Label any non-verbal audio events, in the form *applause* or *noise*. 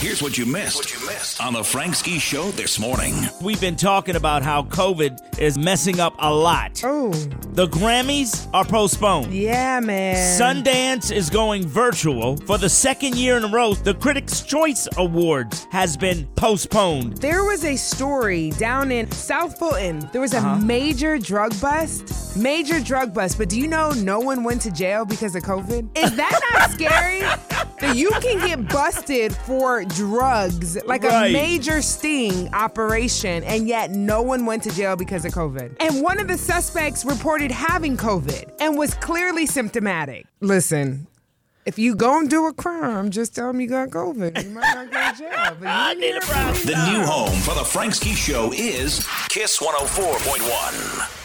Here's what you missed. What you missed on the Frank Ski Show this morning. We've been talking about how COVID is messing up a lot. Oh, The Grammys are postponed. yeah, man. Sundance is going virtual for the second year in a row. The Critics' Choice Awards has been postponed. There was a story down in South Fulton. There was a uh-huh. major drug bust. Major drug bust. But do you know no one went to jail because of COVID? Is that not scary? *laughs* That you can get busted for drugs, like Right. a major sting operation, and yet no one went to jail because of COVID. And one of the suspects reported having COVID and was clearly symptomatic. Listen. If you gonna do a crime, just tell them you got COVID. You might not go to jail. But you *laughs* didn't hear. The new home for the Frank Ski Show is Kiss 104.1.